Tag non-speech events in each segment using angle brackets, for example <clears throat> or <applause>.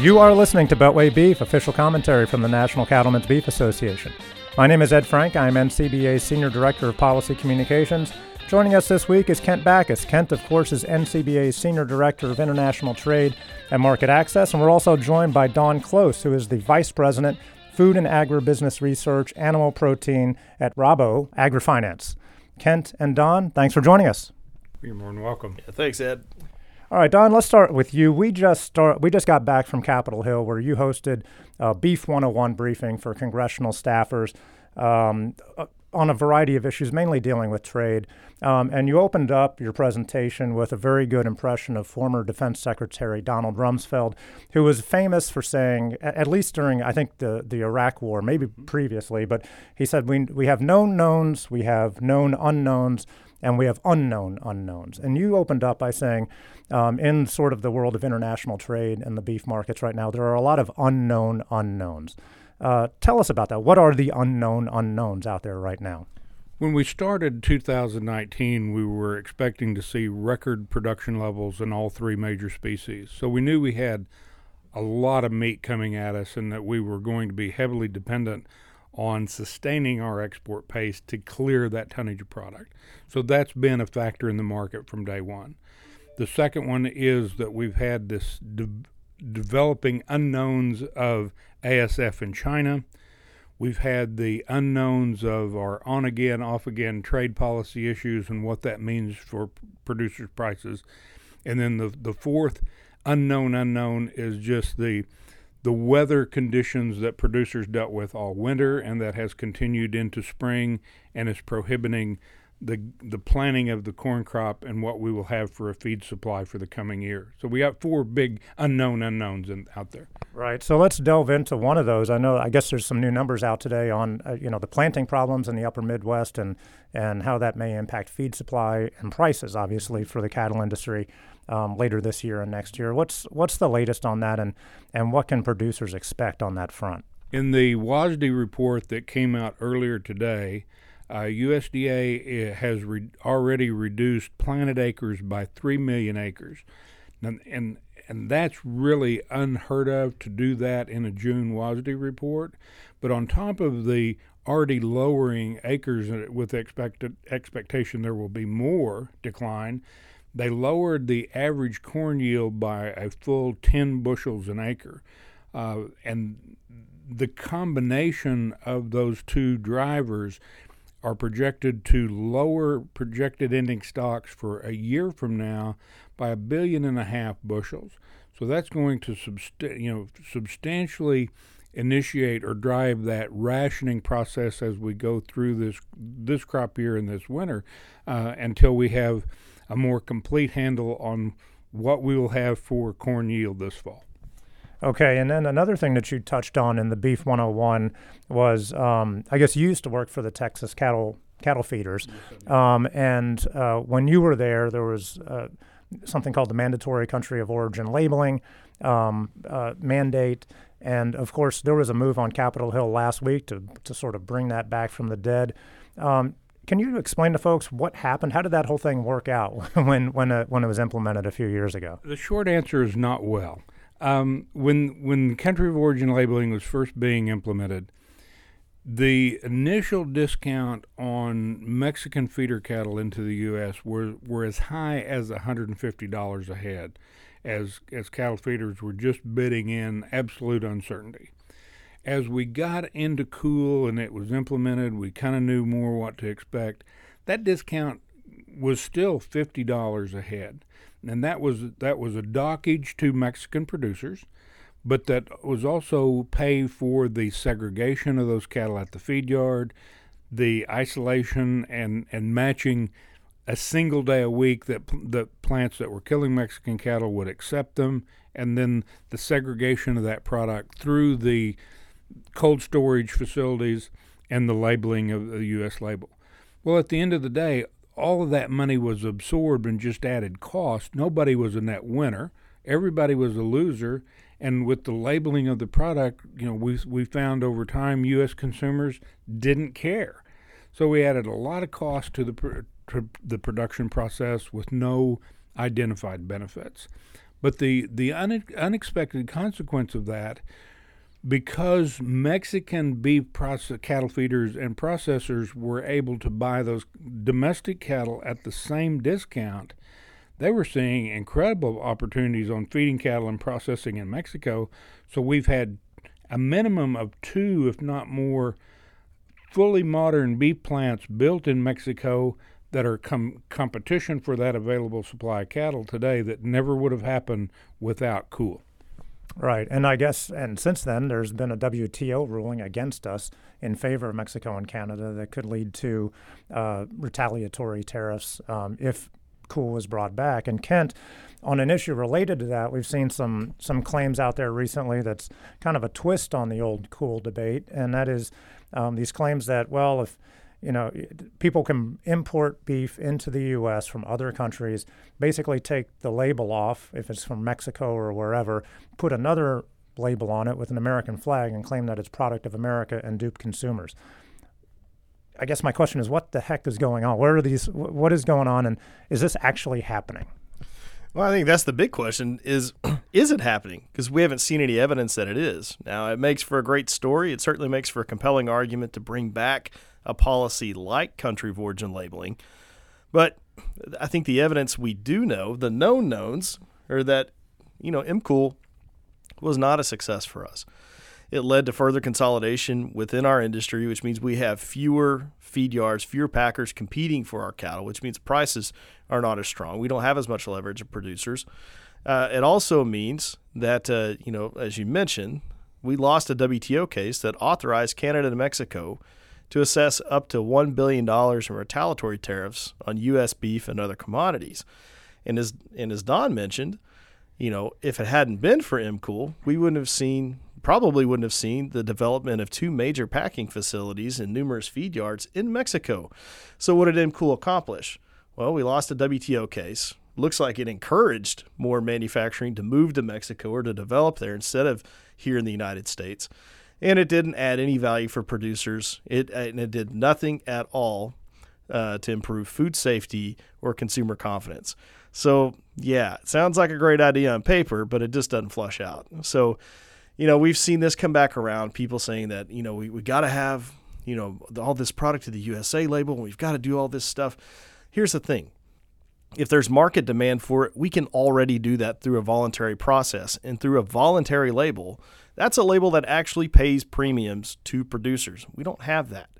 You are listening to Beltway Beef, official commentary from the National Cattlemen's Beef Association. My name is Ed Frank. I'm NCBA's Senior Director of Policy Communications. Joining us this week is Kent Bacus. Kent, of course, is NCBA's Senior Director of International Trade and Market Access. And we're also joined by Don Close, who is the Vice President, Food and Agribusiness Research, Animal Protein at Rabo AgriFinance. Kent and Don, thanks for joining us. You're more than welcome. Yeah, thanks, Ed. All right, Don. Let's start with you. We just start. We just got back from Capitol Hill, where you hosted a Beef 101 briefing for congressional staffers um, uh, on a variety of issues, mainly dealing with trade. Um, and you opened up your presentation with a very good impression of former Defense Secretary Donald Rumsfeld, who was famous for saying, at least during I think the the Iraq War, maybe previously, but he said we we have known knowns, we have known unknowns and we have unknown unknowns. And you opened up by saying, um, in sort of the world of international trade and the beef markets right now, there are a lot of unknown unknowns. Uh, tell us about that. What are the unknown unknowns out there right now? When we started 2019, we were expecting to see record production levels in all three major species. So we knew we had a lot of meat coming at us and that we were going to be heavily dependent on sustaining our export pace to clear that tonnage of product. So that's been a factor in the market from day one. The second one is that we've had this de- developing unknowns of ASF in China. We've had the unknowns of our on again, off again trade policy issues and what that means for producers' prices. And then the, the fourth unknown unknown is just the the weather conditions that producers dealt with all winter and that has continued into spring and is prohibiting the the planning of the corn crop and what we will have for a feed supply for the coming year. So we got four big unknown unknowns in, out there. Right. So let's delve into one of those. I know. I guess there's some new numbers out today on uh, you know the planting problems in the Upper Midwest and and how that may impact feed supply and prices, obviously for the cattle industry um, later this year and next year. What's what's the latest on that, and and what can producers expect on that front? In the WASDE report that came out earlier today, uh, USDA eh, has re- already reduced planted acres by three million acres, and, and and that's really unheard of to do that in a June WASDE report. But on top of the already lowering acres with expected expectation there will be more decline, they lowered the average corn yield by a full 10 bushels an acre. Uh, and the combination of those two drivers are projected to lower projected ending stocks for a year from now by a billion and a half bushels. So that's going to subst- you know substantially initiate or drive that rationing process as we go through this this crop year and this winter uh, until we have a more complete handle on what we will have for corn yield this fall. Okay, and then another thing that you touched on in the Beef 101 was, um, I guess you used to work for the Texas cattle cattle feeders, um, and uh, when you were there, there was uh, something called the mandatory country of origin labeling um, uh, mandate, and of course there was a move on Capitol Hill last week to to sort of bring that back from the dead. Um, can you explain to folks what happened? How did that whole thing work out <laughs> when when uh, when it was implemented a few years ago? The short answer is not well. Um, when when country of origin labeling was first being implemented, the initial discount on Mexican feeder cattle into the U.S. were were as high as $150 a head, as as cattle feeders were just bidding in absolute uncertainty as we got into COOL and it was implemented, we kind of knew more what to expect. That discount was still fifty dollars a head, and that was that was a dockage to Mexican producers, but that was also pay for the segregation of those cattle at the feed yard, the isolation and and matching a single day a week that the plants that were killing Mexican cattle would accept them, and then the segregation of that product through the cold storage facilities, and the labeling of the U.S. label. Well, at the end of the day, all of that money was absorbed and just added cost. Nobody was a net winner. Everybody was a loser. And with the labeling of the product, you know, we we found over time U.S. consumers didn't care. So we added a lot of cost to the to the production process with no identified benefits. But the the une- unexpected consequence of that, because Mexican beef process, cattle feeders and processors were able to buy those domestic cattle at the same discount, they were seeing incredible opportunities on feeding cattle and processing in Mexico. So we've had a minimum of two, if not more, fully modern beef plants built in Mexico that are com- competition for that available supply of cattle today that never would have happened without COOL. Right, and I guess, and since then, there's been a WTO ruling against us in favor of Mexico and Canada that could lead to uh, retaliatory tariffs um, if COOL was brought back. And Kent, on an issue related to that, we've seen some some claims out there recently that's kind of a twist on the old COOL debate, and that is um, these claims that well, if you know, people can import beef into the U.S. from other countries, basically take the label off if it's from Mexico or wherever, put another label on it with an American flag, and claim that it's product of America and dupe consumers. I guess my question is, what the heck is going on? Where are these? What is going on, and is this actually happening? Well, I think that's the big question: is <clears throat> is it happening? Because we haven't seen any evidence that it is. Now, it makes for a great story. It certainly makes for a compelling argument to bring back a policy like country of origin labeling. But I think the evidence we do know, the known knowns, are that you know MCOOL was not a success for us. It led to further consolidation within our industry, which means we have fewer feed yards, fewer packers competing for our cattle, which means prices are not as strong. We don't have as much leverage of producers. Uh, it also means that, uh, you know, as you mentioned, we lost a WTO case that authorized Canada and Mexico to assess up to $1 billion in retaliatory tariffs on U.S. beef and other commodities. And as, and as Don mentioned, you know, if it hadn't been for MCOOL, we wouldn't have seen, probably wouldn't have seen the development of two major packing facilities and numerous feed yards in Mexico. So, what did MCOOL accomplish? Well, we lost a WTO case. Looks like it encouraged more manufacturing to move to Mexico or to develop there instead of here in the United States and it didn't add any value for producers. It and it did nothing at all uh, to improve food safety or consumer confidence. So yeah, it sounds like a great idea on paper, but it just doesn't flush out. So you know we've seen this come back around. People saying that you know we we got to have you know all this product to the USA label. And we've got to do all this stuff. Here's the thing. If there's market demand for it, we can already do that through a voluntary process and through a voluntary label that's a label that actually pays premiums to producers. We don't have that,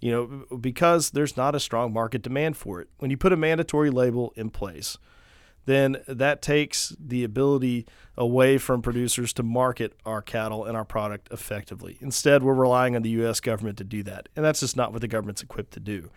you know, because there's not a strong market demand for it. When you put a mandatory label in place, then that takes the ability away from producers to market our cattle and our product effectively. Instead, we're relying on the U.S. government to do that, and that's just not what the government's equipped to do.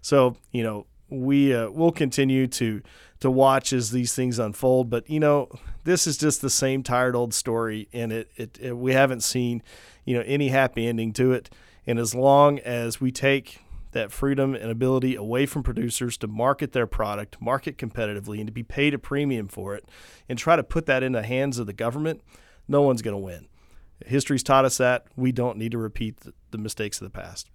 So, you know, we uh, will continue to to watch as these things unfold. But you know, this is just the same tired old story, and it, it, it we haven't seen you know any happy ending to it. And as long as we take that freedom and ability away from producers to market their product, market competitively, and to be paid a premium for it, and try to put that in the hands of the government, no one's going to win. History's taught us that we don't need to repeat the, the mistakes of the past.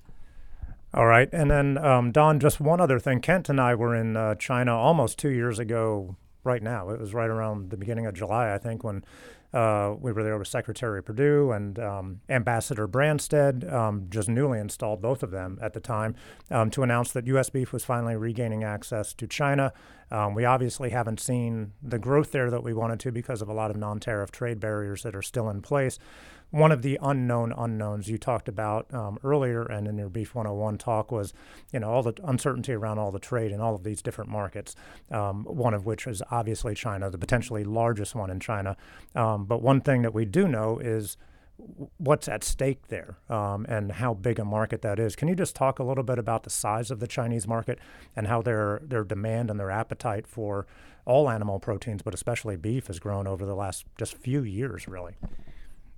All right. And then, um, Don, just one other thing. Kent and I were in uh, China almost two years ago, right now. It was right around the beginning of July, I think, when uh, we were there with Secretary Perdue and um, Ambassador Branstad, um, just newly installed, both of them at the time, um, to announce that U.S. beef was finally regaining access to China. Um, we obviously haven't seen the growth there that we wanted to because of a lot of non tariff trade barriers that are still in place one of the unknown unknowns you talked about um, earlier and in your Beef 101 talk was, you know, all the uncertainty around all the trade in all of these different markets, um, one of which is obviously China, the potentially largest one in China. Um, but one thing that we do know is what's at stake there um, and how big a market that is. Can you just talk a little bit about the size of the Chinese market and how their their demand and their appetite for all animal proteins, but especially beef, has grown over the last just few years, really?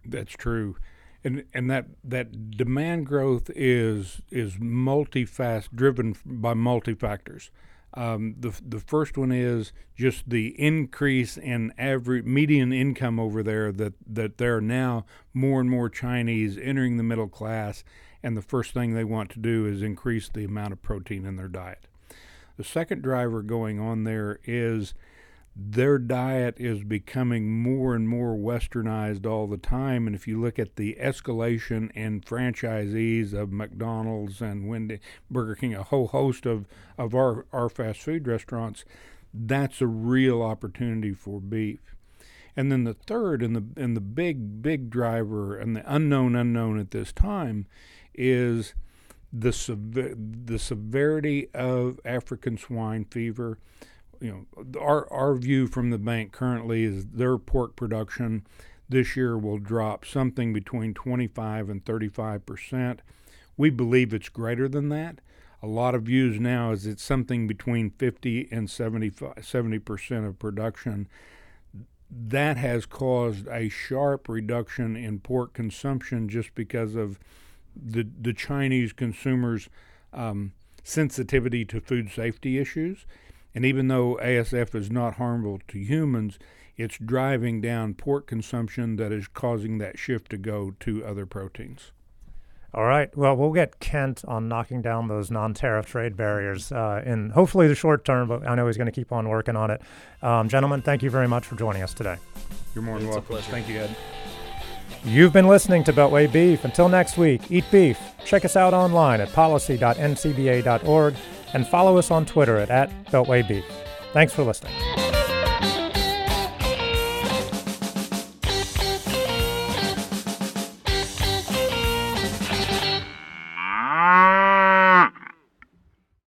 That's true, and and that that demand growth is is multifast driven by multi factors. Um, the the first one is just the increase in average median income over there. That that there are now more and more Chinese entering the middle class, and the first thing they want to do is increase the amount of protein in their diet. The second driver going on there is their diet is becoming more and more westernized all the time. And if you look at the escalation in franchisees of McDonald's and Wendy, Burger King, a whole host of, of our, our fast food restaurants, that's a real opportunity for beef. And then the third and the and the big big driver and the unknown unknown at this time is the sever- the severity of African swine fever you know, our our view from the bank currently is their pork production this year will drop something between 25 and 35 percent. We believe it's greater than that. A lot of views now is it's something between 50 and 70 percent of production. That has caused a sharp reduction in pork consumption just because of the the Chinese consumers' um, sensitivity to food safety issues and even though ASF is not harmful to humans, it's driving down pork consumption that is causing that shift to go to other proteins. All right. Well, we'll get Kent on knocking down those non-tariff trade barriers uh, in hopefully the short term, but I know he's going to keep on working on it. Um, gentlemen, thank you very much for joining us today. You're more than It's a welcome. pleasure. Thank you, Ed. You've been listening to Beltway Beef. Until next week, eat beef. Check us out online at policy.ncba.org and follow us on Twitter at, at. Thanks for listening.